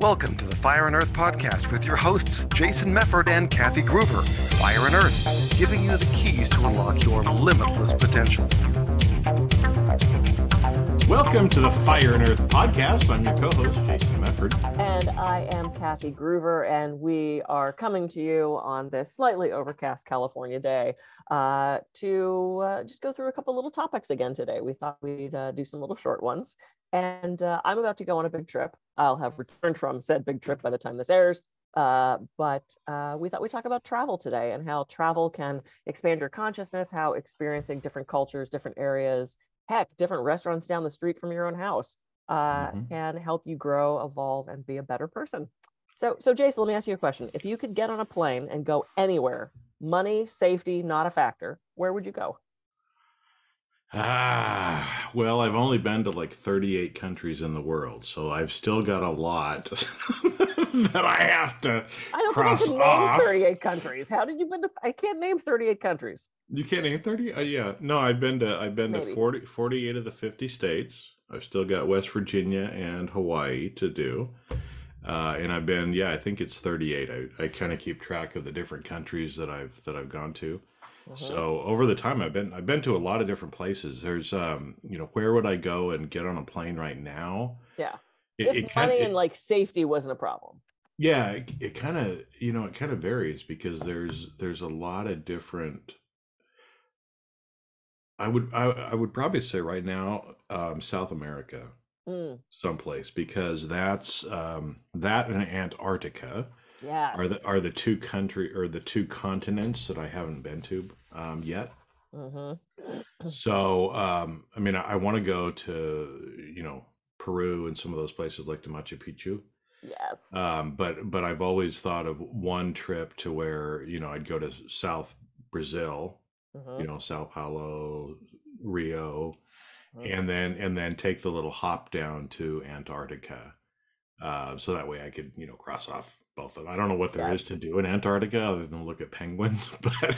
Welcome to the Fire and Earth podcast with your hosts, Jason Mefford and Kathy Gruver. Fire and Earth, giving you the keys to unlock your limitless potential. Welcome to the Fire and Earth podcast. I'm your co host, Jason Mefford. And I am Kathy Gruver, and we are coming to you on this slightly overcast California day uh, to uh, just go through a couple little topics again today. We thought we'd uh, do some little short ones. And uh, I'm about to go on a big trip. I'll have returned from said big trip by the time this airs. Uh, but uh, we thought we'd talk about travel today and how travel can expand your consciousness, how experiencing different cultures, different areas, heck, different restaurants down the street from your own house uh, mm-hmm. can help you grow, evolve, and be a better person. So, so Jason, let me ask you a question. If you could get on a plane and go anywhere, money, safety, not a factor, where would you go? Ah, well, I've only been to like 38 countries in the world, so I've still got a lot that I have to I don't cross think I can name 38 countries. How did you been to? I can't name 38 countries. You can't name 30? Uh, yeah. No, I've been to I've been Maybe. to 40 48 of the 50 states. I've still got West Virginia and Hawaii to do. Uh, and I've been yeah, I think it's 38. I, I kind of keep track of the different countries that I've that I've gone to. Uh-huh. So over the time I've been I've been to a lot of different places. There's um you know where would I go and get on a plane right now? Yeah. It, if it money kinda, and like safety wasn't a problem. Yeah, it, it kind of you know it kind of varies because there's there's a lot of different. I would I, I would probably say right now um, South America, mm. someplace because that's um, that and Antarctica Yes. Are the are the two country or the two continents that I haven't been to um, yet. Mm-hmm. So um, I mean, I, I want to go to you know Peru and some of those places like the Machu Picchu. Yes. Um, but but I've always thought of one trip to where you know I'd go to South Brazil, mm-hmm. you know Sao Paulo, Rio, mm-hmm. and then and then take the little hop down to Antarctica, uh, so that way I could you know cross off both of them. I don't know what there is to do in Antarctica other than look at penguins, but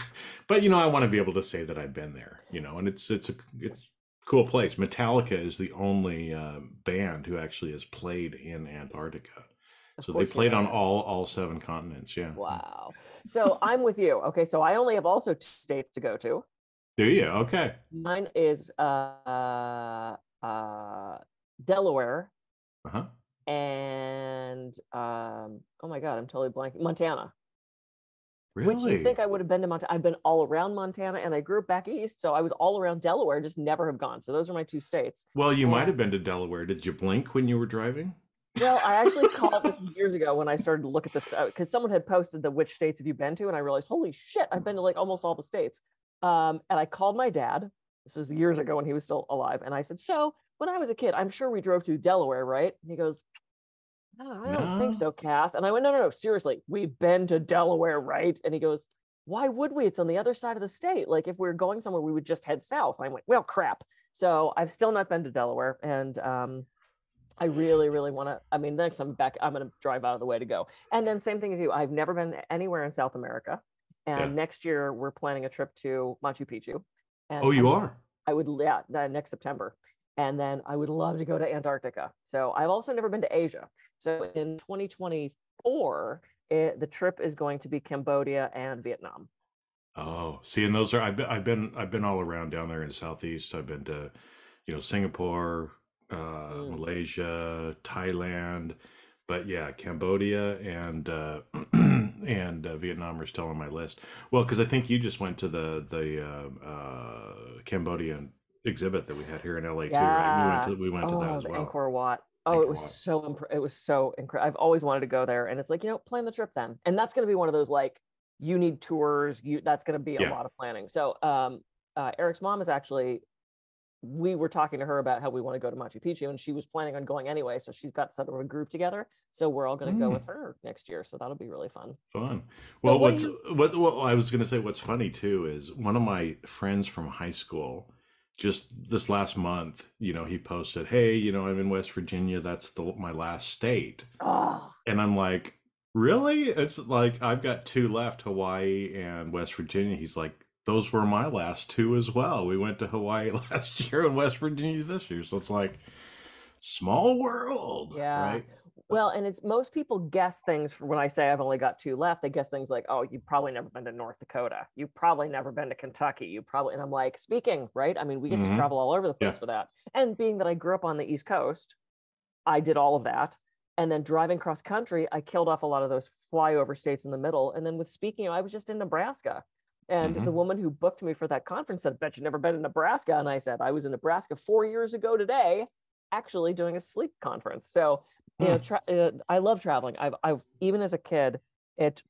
but you know I want to be able to say that I've been there, you know, and it's it's a it's cool place. Metallica is the only uh, band who actually has played in Antarctica. So they played on all all seven continents. Yeah. Wow. So I'm with you. Okay, so I only have also two states to go to. Do you? Okay. Mine is uh uh Delaware. Uh-huh and um, oh my god, I'm totally blanking. Montana. Really? Which you think I would have been to Montana? I've been all around Montana, and I grew up back east, so I was all around Delaware. Just never have gone. So those are my two states. Well, you might have been to Delaware. Did you blink when you were driving? Well, I actually called this years ago when I started to look at this because uh, someone had posted the which states have you been to, and I realized, holy shit, I've been to like almost all the states. Um, and I called my dad. This was years ago when he was still alive, and I said, "So when I was a kid, I'm sure we drove to Delaware, right?" And he goes, oh, I don't no. think so, Kath. And I went, no, no, no, seriously, we've been to Delaware, right? And he goes, why would we? It's on the other side of the state. Like if we are going somewhere, we would just head south. And I went, well, crap. So I've still not been to Delaware. And um, I really, really want to. I mean, next I'm back, I'm going to drive out of the way to go. And then same thing with you. I've never been anywhere in South America. And yeah. next year we're planning a trip to Machu Picchu. And oh, you I, are? I would, yeah, uh, next September. And then I would love to go to Antarctica. So I've also never been to Asia. So in 2024, it, the trip is going to be Cambodia and Vietnam. Oh, see, and those are I've been I've been I've been all around down there in the southeast. I've been to, you know, Singapore, uh, mm. Malaysia, Thailand, but yeah, Cambodia and uh, and uh, Vietnam are still on my list. Well, because I think you just went to the the uh, uh, Cambodian exhibit that we had here in LA yeah. too, right? We went to we went oh, to that oh, as well. Angkor Wat. Oh, it was so imp- it was so incredible. I've always wanted to go there, and it's like you know, plan the trip then, and that's going to be one of those like you need tours. You that's going to be a yeah. lot of planning. So, um, uh, Eric's mom is actually. We were talking to her about how we want to go to Machu Picchu, and she was planning on going anyway. So she's got sort of a group together. So we're all going to mm. go with her next year. So that'll be really fun. Fun. Well, what what's you... what, what I was going to say. What's funny too is one of my friends from high school just this last month, you know, he posted, "Hey, you know, I'm in West Virginia. That's the my last state." Oh. And I'm like, "Really?" It's like I've got two left, Hawaii and West Virginia. He's like, "Those were my last two as well. We went to Hawaii last year and West Virginia this year." So it's like small world, yeah. right? Well, and it's most people guess things for when I say I've only got two left, they guess things like, oh, you've probably never been to North Dakota. You've probably never been to Kentucky. You probably, and I'm like, speaking, right? I mean, we get mm-hmm. to travel all over the place yeah. for that. And being that I grew up on the East Coast, I did all of that. And then driving cross country, I killed off a lot of those flyover states in the middle. And then with speaking, I was just in Nebraska. And mm-hmm. the woman who booked me for that conference said, Bet you never been in Nebraska. And I said, I was in Nebraska four years ago today, actually doing a sleep conference. So, you know, hmm. tra- uh, I love traveling. I've, I've, even as a kid, it,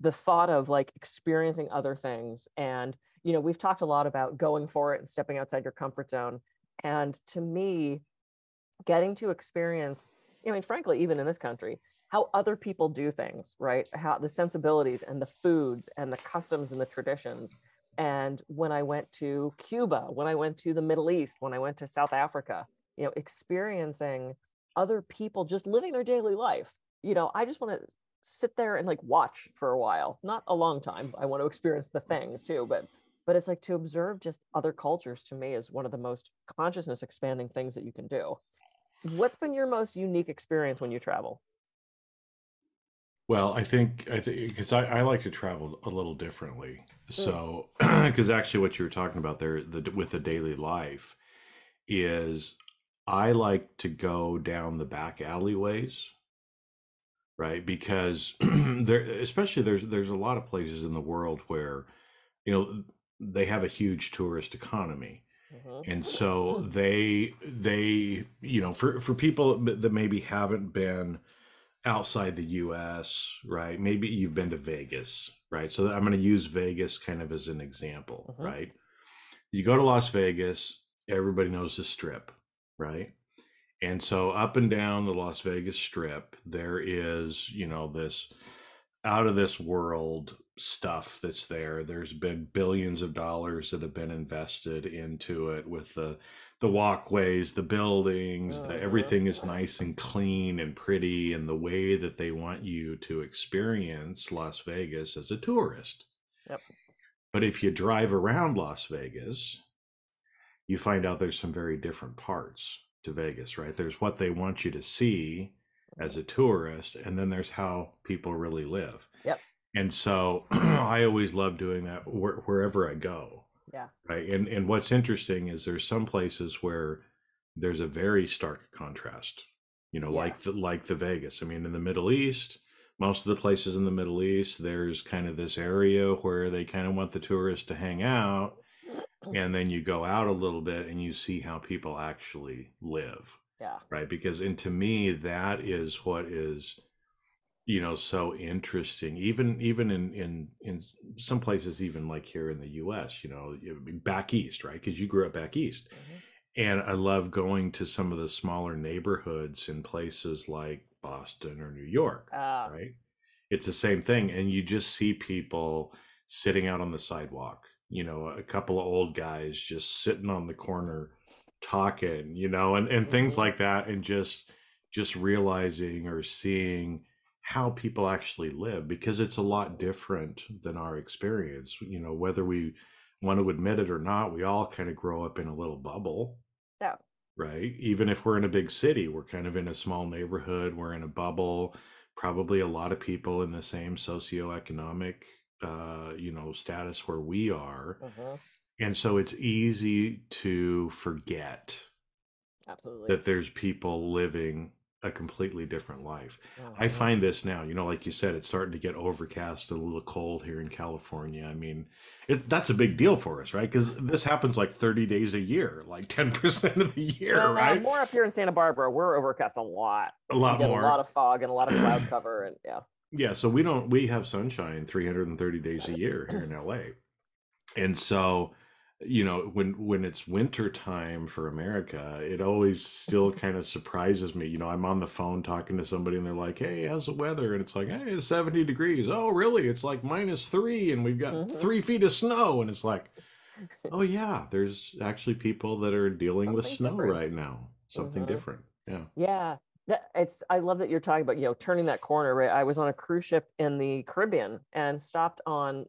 the thought of like experiencing other things. And, you know, we've talked a lot about going for it and stepping outside your comfort zone. And to me, getting to experience, I mean, frankly, even in this country, how other people do things, right? How the sensibilities and the foods and the customs and the traditions. And when I went to Cuba, when I went to the Middle East, when I went to South Africa, you know, experiencing other people just living their daily life. You know, I just want to sit there and like watch for a while, not a long time. I want to experience the things too, but but it's like to observe just other cultures to me is one of the most consciousness expanding things that you can do. What's been your most unique experience when you travel? Well, I think I think because I, I like to travel a little differently. Mm. So, because actually, what you were talking about there, the with the daily life, is I like to go down the back alleyways, right? Because there, especially there's there's a lot of places in the world where, you know, they have a huge tourist economy, mm-hmm. and so they they you know for for people that maybe haven't been outside the US, right? Maybe you've been to Vegas, right? So I'm going to use Vegas kind of as an example, uh-huh. right? You go to Las Vegas, everybody knows the strip, right? And so up and down the Las Vegas strip, there is, you know, this out of this world stuff that's there. There's been billions of dollars that have been invested into it with the the walkways, the buildings, uh-huh. everything is nice and clean and pretty, and the way that they want you to experience Las Vegas as a tourist. Yep. But if you drive around Las Vegas, you find out there's some very different parts to Vegas, right? There's what they want you to see as a tourist, and then there's how people really live. Yep. And so I always love doing that wherever I go yeah. Right. And and what's interesting is there's some places where there's a very stark contrast. You know, yes. like the like the Vegas. I mean, in the Middle East, most of the places in the Middle East, there's kind of this area where they kind of want the tourists to hang out. And then you go out a little bit and you see how people actually live. Yeah. Right. Because and to me, that is what is you know so interesting even even in in in some places even like here in the us you know back east right because you grew up back east mm-hmm. and i love going to some of the smaller neighborhoods in places like boston or new york uh. right it's the same thing and you just see people sitting out on the sidewalk you know a couple of old guys just sitting on the corner talking you know and and mm-hmm. things like that and just just realizing or seeing how people actually live because it's a lot different than our experience. You know, whether we want to admit it or not, we all kind of grow up in a little bubble. Yeah. Right. Even if we're in a big city, we're kind of in a small neighborhood, we're in a bubble, probably a lot of people in the same socioeconomic uh, you know, status where we are. Uh-huh. And so it's easy to forget absolutely that there's people living a completely different life. Oh, I find this now, you know, like you said, it's starting to get overcast, and a little cold here in California. I mean, it, that's a big deal for us, right? Because this happens like 30 days a year, like 10% of the year, well, right? Uh, more up here in Santa Barbara, we're overcast a lot. A lot more. A lot of fog and a lot of cloud cover, and yeah. Yeah, so we don't we have sunshine 330 days a year here in LA, and so you know when when it's winter time for america it always still kind of surprises me you know i'm on the phone talking to somebody and they're like hey how's the weather? And it's like hey it's 70 degrees. Oh really? It's like minus three and we've got mm-hmm. three feet of snow. And it's like oh yeah there's actually people that are dealing something with snow different. right now something mm-hmm. different. Yeah. Yeah it's i love that you're talking about you know turning that corner right? I was on a cruise ship in the caribbean and stopped on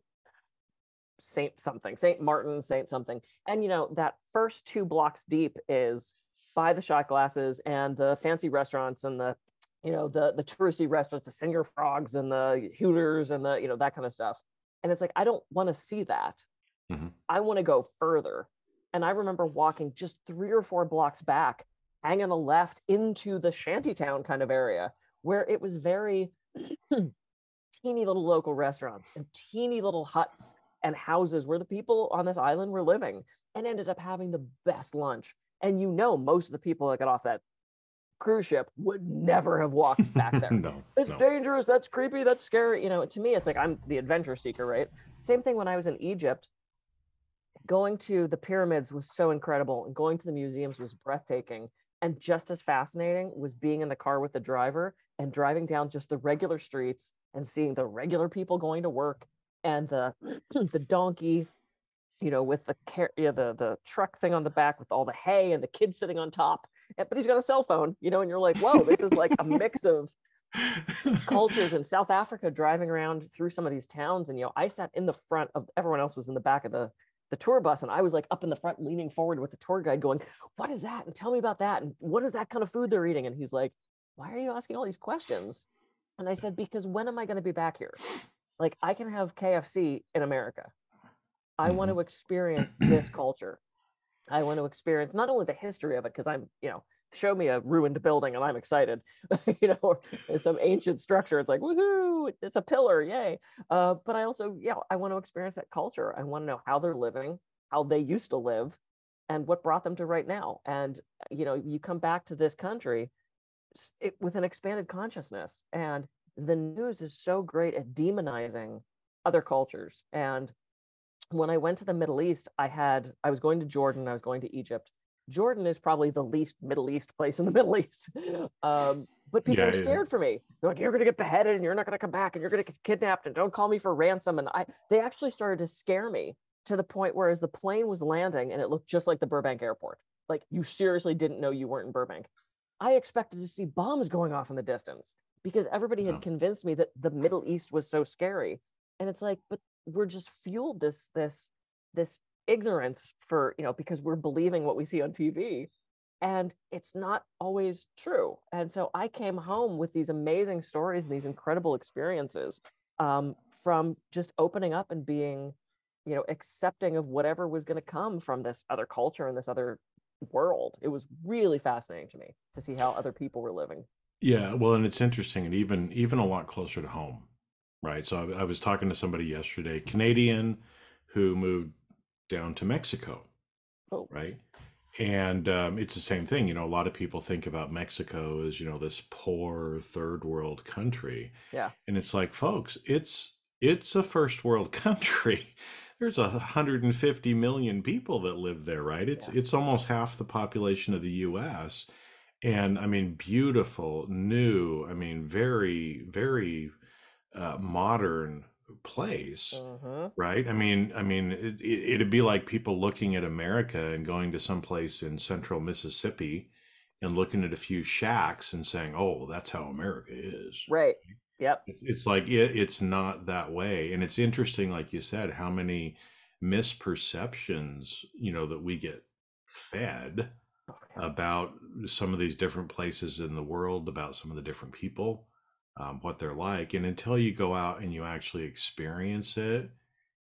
Saint something, Saint Martin, Saint something. And you know, that first two blocks deep is by the shot glasses and the fancy restaurants and the you know the the touristy restaurants the Señor Frogs and the hooters and the you know that kind of stuff and it's like i don't want to see that mm-hmm. i want to go further and i remember walking just three or four blocks back hanging a left into the shantytown kind of area where it was very teeny little local restaurants and teeny little huts and houses where the people on this island were living and ended up having the best lunch and you know most of the people that got off that cruise ship would never have walked back there. no, it's no. dangerous. That's creepy. That's scary. You know, to me, it's like I'm the adventure seeker, right? Same thing when I was in Egypt. Going to the pyramids was so incredible, and going to the museums was breathtaking. And just as fascinating was being in the car with the driver and driving down just the regular streets and seeing the regular people going to work and the the donkey you know, with the car- the the truck thing on the back with all the hay and the kid sitting on top but he's got a cell phone, you know, and you're like, whoa, this is like a mix of cultures in South Africa driving around through some of these towns. And, you know, I sat in the front of everyone else was in the back of the, the tour bus. And I was like up in the front, leaning forward with the tour guide going, what is that? And tell me about that. And what is that kind of food they're eating? And he's like, why are you asking all these questions? And I said, because when am I going to be back here? Like I can have KFC in America. I mm-hmm. want to experience this culture. I want to experience not only the history of it, because I'm, you know, show me a ruined building and I'm excited, you know, or some ancient structure. It's like, woohoo, it's a pillar, yay. Uh, but I also, yeah, I want to experience that culture. I want to know how they're living, how they used to live, and what brought them to right now. And, you know, you come back to this country it, with an expanded consciousness. And the news is so great at demonizing other cultures. And when I went to the Middle East, I had I was going to Jordan, I was going to Egypt. Jordan is probably the least Middle East place in the Middle East. Um, but people yeah, are scared yeah. for me. They're like, you're gonna get beheaded and you're not gonna come back and you're gonna get kidnapped and don't call me for ransom. And I they actually started to scare me to the point where as the plane was landing and it looked just like the Burbank airport. Like you seriously didn't know you weren't in Burbank. I expected to see bombs going off in the distance because everybody had convinced me that the Middle East was so scary. And it's like, but we're just fueled this this this ignorance for you know because we're believing what we see on tv and it's not always true. And so i came home with these amazing stories and these incredible experiences um, from just opening up and being you know accepting of whatever was going to come from this other culture and this other world. It was really fascinating to me to see how other people were living yeah well and it's interesting and even even a lot closer to home right? So I, I was talking to somebody yesterday, Canadian, who moved down to Mexico, oh. right? And um, it's the same thing. You know, a lot of people think about Mexico as you know this poor third world country. Yeah. And it's like, folks, it's it's a first world country. There's a 150 million people that live there, right? It's yeah. it's almost half the population of the U.S. And I mean, beautiful, new. I mean, very, very uh, modern place uh-huh. right i mean i mean it, it, it'd be like people looking at america and going to some place in central mississippi and looking at a few shacks and saying oh that's how america is right yep it's, it's like it, it's not that way and it's interesting like you said how many misperceptions you know that we get fed. About some of these different places in the world about some of the different people um, what they're like. And until you go out and you actually experience it,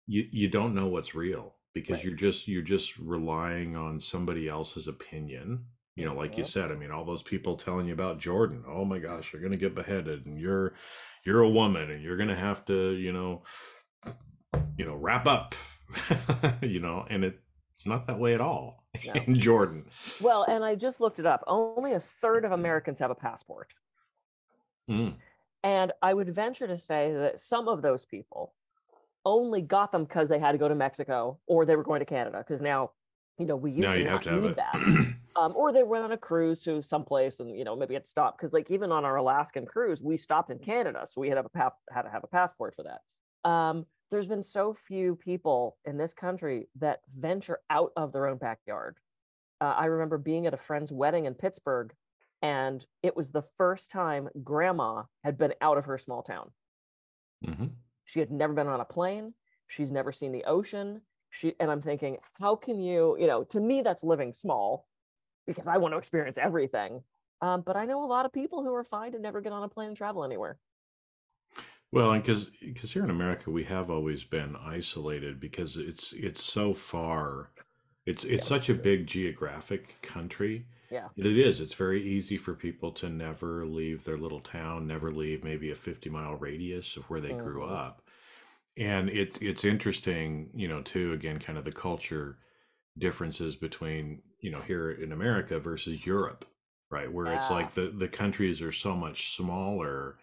you, you don't know what's real because right. you're just you're just relying on somebody else's opinion. You know, like you said, I mean, all those people telling you about Jordan. Oh my gosh, you're gonna get beheaded, and you're you're a woman, and you're gonna have to, you know, you know, wrap up. you know, and it it's not that way at all no. in Jordan. Well, and I just looked it up. Only a third of Americans have a passport. Mm. And I would venture to say that some of those people only got them because they had to go to Mexico or they were going to Canada because now, you know, we used now to not need that. um, or they went on a cruise to someplace and, you know, maybe it stopped because like even on our Alaskan cruise, we stopped in Canada. So we had, a, had to have a passport for that. Um, there's been so few people in this country that venture out of their own backyard. Uh, I remember being at a friend's wedding in Pittsburgh and it was the first time grandma had been out of her small town mm-hmm. she had never been on a plane she's never seen the ocean she and i'm thinking how can you you know to me that's living small because i want to experience everything Um, but I know a lot of people who are fine to never get on a plane and travel anywhere. Well, and because because here in America we have always been isolated because it's it's so far, it's it's yeah, such a big geographic country. Yeah, it is. It's very easy for people to never leave their little town, never leave maybe a fifty mile radius of where they mm-hmm. grew up, and it's it's interesting, you know, too. Again, kind of the culture differences between you know here in America versus Europe, right? Where yeah. it's like the the countries are so much smaller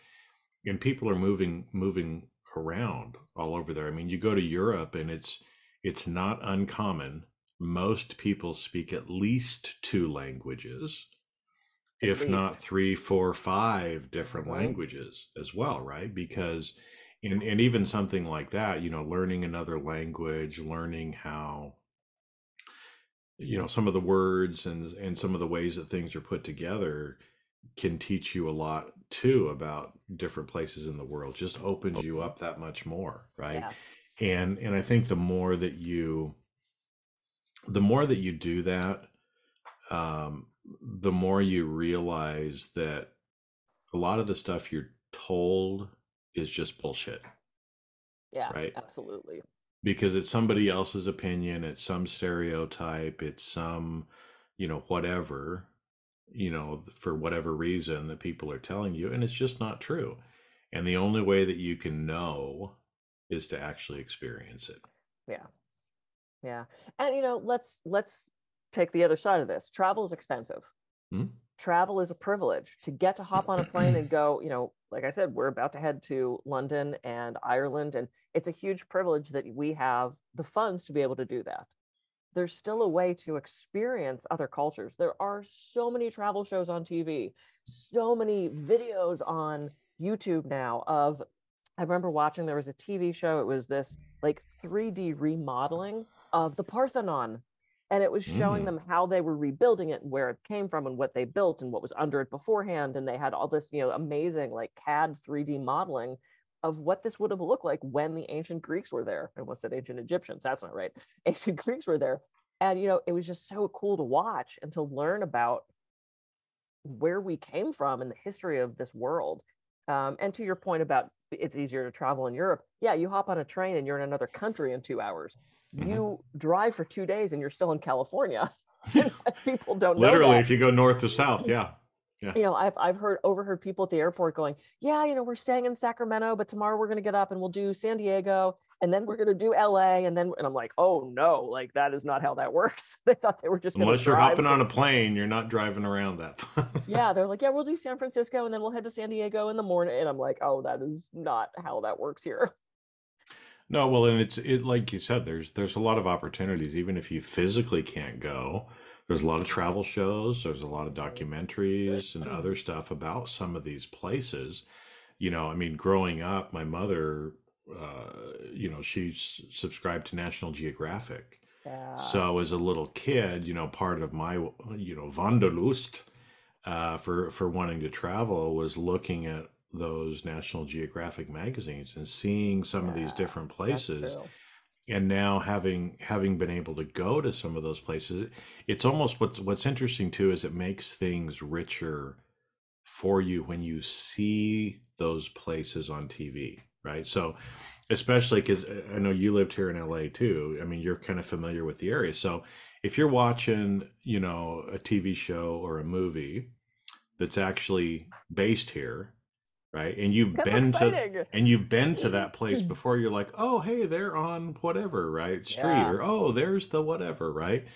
and people are moving moving around all over there. I mean, you go to Europe and it's it's not uncommon. Most people speak at least two languages, at if least. not three, four, five different languages as well, right? Because and, and even something like that, you know, learning another language, learning how you know some of the words and and some of the ways that things are put together can teach you a lot too about different places in the world. Just opens you up that much more right? Yeah. and and i think the more that you the more that you do that um the more you realize that a lot of the stuff you're told is just bullshit. Yeah right? absolutely. Because it's somebody else's opinion it's some stereotype it's some you know whatever you know, for whatever reason that people are telling you, and it's just not true. And the only way that you can know is to actually experience it. Yeah. Yeah. And you know, let's let's take the other side of this. Travel is expensive. Hmm? Travel is a privilege. To get to hop on a plane and go, you know, like I said, we're about to head to London and Ireland and it's a huge privilege that we have the funds to be able to do that there's still a way to experience other cultures. There are so many travel shows on TV, so many videos on YouTube now of I remember watching there was a TV show it was this like 3D remodeling of the Parthenon and it was showing mm. them how they were rebuilding it and where it came from and what they built and what was under it beforehand and they had all this you know amazing like CAD 3D modeling of what this would have looked like when the ancient Greeks were there. I almost said ancient Egyptians. That's not right. Ancient Greeks were there. And, you know, it was just so cool to watch and to learn about where we came from and the history of this world. Um, and to your point about it's easier to travel in Europe, yeah, you hop on a train and you're in another country in two hours. Mm-hmm. You drive for two days and you're still in California. People don't literally if you go north to south, yeah. Yeah. You know, I've I've heard overheard people at the airport going, "Yeah, you know, we're staying in Sacramento, but tomorrow we're going to get up and we'll do San Diego, and then we're going to do LA, and then and I'm like, oh no, like that is not how that works. they thought they were just unless you're hopping on a plane, you're not driving around that. yeah, they're like, yeah, we'll do San Francisco, and then we'll head to San Diego in the morning, and I'm like, oh, that is not how that works here. No, well, and it's it like you said, there's there's a lot of opportunities, even if you physically can't go there's a lot of travel shows there's a lot of documentaries and other stuff about some of these places. You know i mean growing up my mother uh, you know she subscribed to national geographic. Yeah. so as a little kid you know part of my you know wanderlust uh, for for wanting to travel was looking at those national geographic magazines and seeing some yeah, of these different places and now having having been able to go to some of those places it's almost what's what's interesting too is it makes things richer for you when you see those places on TV right? So especially because uh, I know you lived here in LA too. I mean you're kind of familiar with the area. So if you're watching you know a TV show or a movie that's actually based here right and you've That's been exciting. to and you've been to that place before you're like oh hey they're on whatever right street yeah. or oh there's the whatever right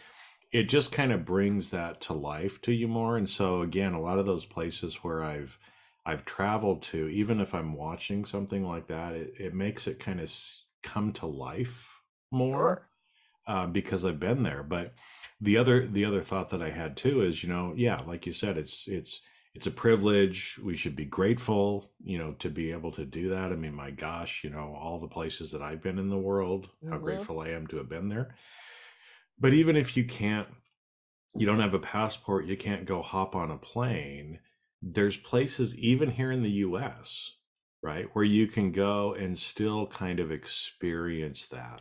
it just kind of brings that to life to you more and so again a lot of those places where i've i've traveled to even if i'm watching something like that it, it makes it kind of come to life more sure. uh, because i've been there but the other the other thought that i had too is you know yeah like you said it's it's it's a privilege. We should be grateful, you know, to be able to do that. I mean, my gosh, you know, all the places that I've been in the world, mm-hmm. how grateful I am to have been there. But even if you can't, you don't have a passport, you can't go hop on a plane, there's places, even here in the US, right, where you can go and still kind of experience that.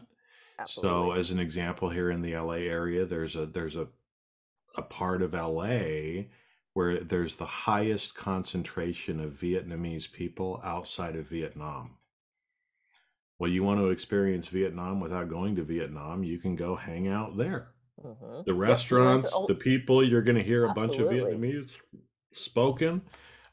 Absolutely. So as an example here in the LA area, there's a there's a a part of LA where there's the highest concentration of Vietnamese people outside of Vietnam. Well, you want to experience Vietnam without going to Vietnam, you can go hang out there. Mm-hmm. The restaurants, the people, you're going to hear a Absolutely. bunch of Vietnamese spoken.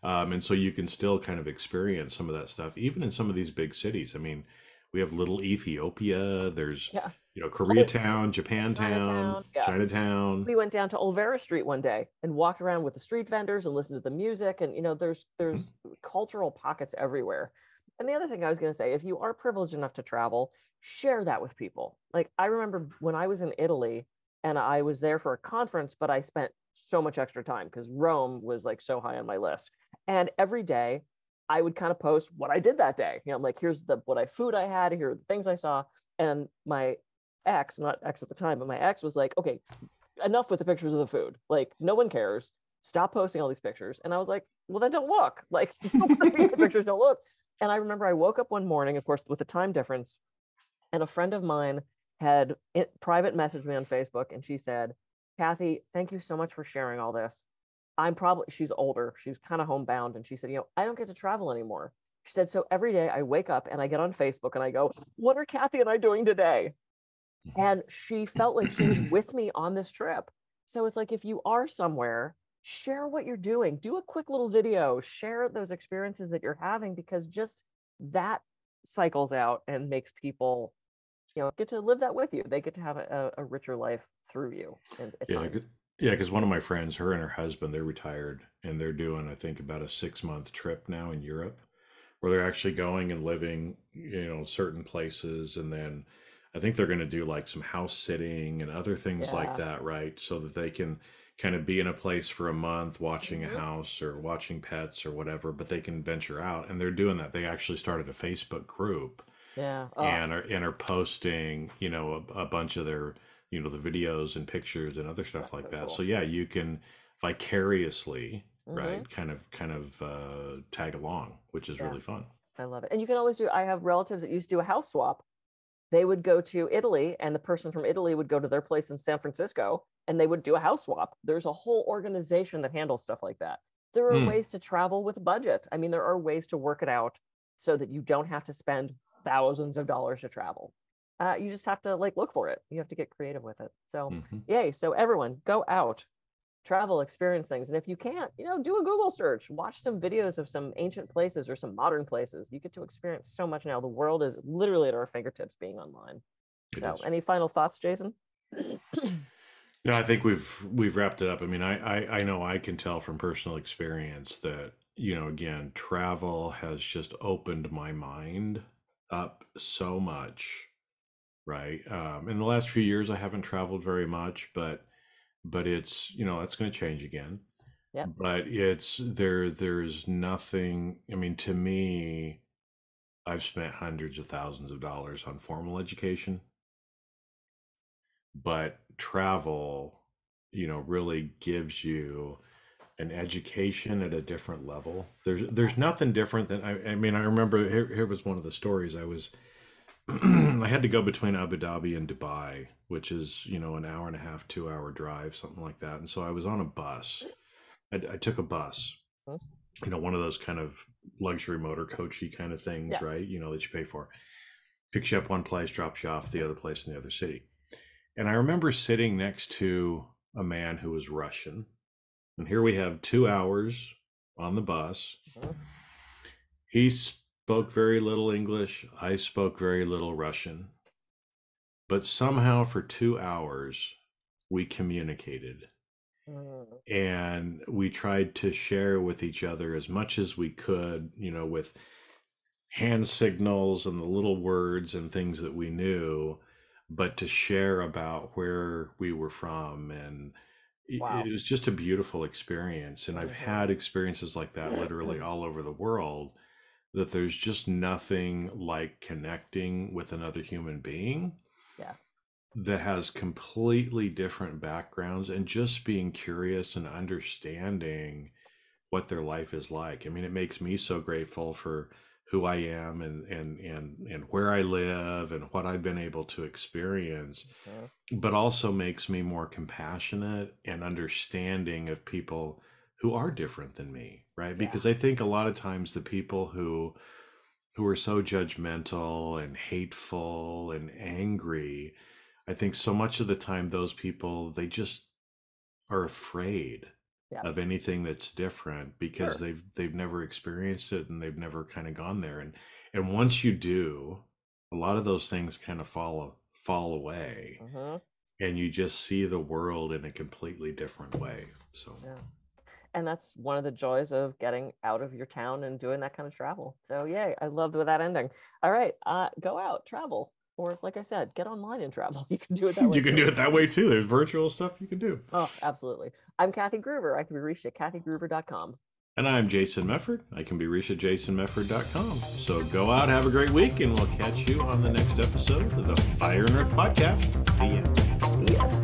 Um, and so you can still kind of experience some of that stuff, even in some of these big cities. I mean, we have little Ethiopia. There's yeah. You know Koreatown, Japantown, Chinatown, yeah. Chinatown. We went down to Olvera Street one day and walked around with the street vendors and listened to the music. And you know, there's there's cultural pockets everywhere. And the other thing I was going to say, if you are privileged enough to travel, share that with people. Like I remember when I was in Italy and I was there for a conference, but I spent so much extra time because Rome was like so high on my list. And every day I would kind of post what I did that day. You know, I'm like, here's the what I food I had, here are the things I saw. And my ex, not ex at the time, but my ex was like, okay, enough with the pictures of the food. Like, no one cares. Stop posting all these pictures. And I was like, well, then don't look. Like, don't see the pictures, don't look. And I remember I woke up one morning, of course, with a time difference, and a friend of mine had it, private messaged me on Facebook, and she said, Kathy, thank you so much for sharing all this. I'm probably, she's older, she's kind of homebound. And she said, You know, I don't get to travel anymore. She said, So every day I wake up and I get on Facebook and I go, What are Kathy and I doing today? Mm-hmm. And she felt like she was with me on this trip. So it's like if you are somewhere, share what you're doing, do a quick little video, share those experiences that you're having because just that cycles out and makes people you know get to live that with you they get to have a, a richer life through you and yeah yeah, because one of my friends, her and her husband, they're retired and they're doing, I think, about a six month trip now in Europe where they're actually going and living, you know, certain places. And then I think they're going to do like some house sitting and other things yeah. like that, right? So that they can kind of be in a place for a month watching mm-hmm. a house or watching pets or whatever, but they can venture out. And they're doing that. They actually started a Facebook group. Yeah. Oh. And are and are posting, you know, a, a bunch of their you know the videos and pictures and other stuff That's like so that. Cool. So yeah, you can vicariously mm-hmm. right kind of kind of uh, tag along, which is yeah. really fun. I love it. And you can always do. I have relatives that used to do a house swap. They would go to Italy, and the person from Italy would go to their place in San Francisco, and they would do a house swap. There's a whole organization that handles stuff like that. There are mm. ways to travel with a budget. I mean, there are ways to work it out so that you don't have to spend thousands of dollars to travel uh, you just have to like look for it you have to get creative with it so mm-hmm. yay so everyone go out travel experience things and if you can't you know do a google search watch some videos of some ancient places or some modern places. You get to experience so much now. The world is literally at our fingertips being online. It so is. any final thoughts jason? No i think we've we've wrapped it up. I mean I, I i know i can tell from personal experience that you know again travel has just opened my mind up so much right? Um, in the last few years, I haven't traveled very much, but but it's you know that's going to change again. Yeah. But it's there. There's nothing. I mean, to me, I've spent hundreds of thousands of dollars on formal education, but travel, you know, really gives you an education at a different level. There's there's nothing different than I, I mean I remember here here was one of the stories I was I had to go between Abu Dhabi and Dubai, which is you know an hour and a half, two hour drive, something like that. And so I was on a bus. I, I took a bus, you know, one of those kind of luxury motor coachy kind of things, yeah. right? You know that you pay for. Picks you up one place, drops you off the other place in the other city. And I remember sitting next to a man who was Russian. And here we have two hours on the bus. Mm-hmm. He's spoke very little English. I spoke very little Russian. But somehow for two hours, we communicated. Mm. And we tried to share with each other as much as we could, you know, with hand signals and the little words and things that we knew, but to share about where we were from. And wow. it, it was just a beautiful experience. And I've mm-hmm. had experiences like that literally all over the world that there's just nothing like connecting with another human being yeah that has completely different backgrounds and just being curious and understanding what their life is like i mean it makes me so grateful for who i am and and and and where i live and what i've been able to experience mm-hmm. but also makes me more compassionate and understanding of people who are different than me, right? Because yeah. I think a lot of times the people who who are so judgmental and hateful and angry, I think so much of the time those people they just are afraid yeah. of anything that's different because sure. they've they've never experienced it and they've never kind of gone there and and once you do a lot of those things kind of fall fall away mm-hmm. and you just see the world in a completely different way so yeah and that's one of the joys of getting out of your town and doing that kind of travel so yay i loved that ending all right uh, go out travel or like I said, get online and travel. You can do it that way. you can too. do it that way too. There's virtual stuff you can do. Oh, absolutely. I'm Kathy Gruver. I can be reached at kathygruver.com. And I'm Jason Mefford. I can be reached at jasonmefford.com. So go out, have a great week, and we'll catch you on the next episode of the Fire and Earth podcast. See ya. See ya.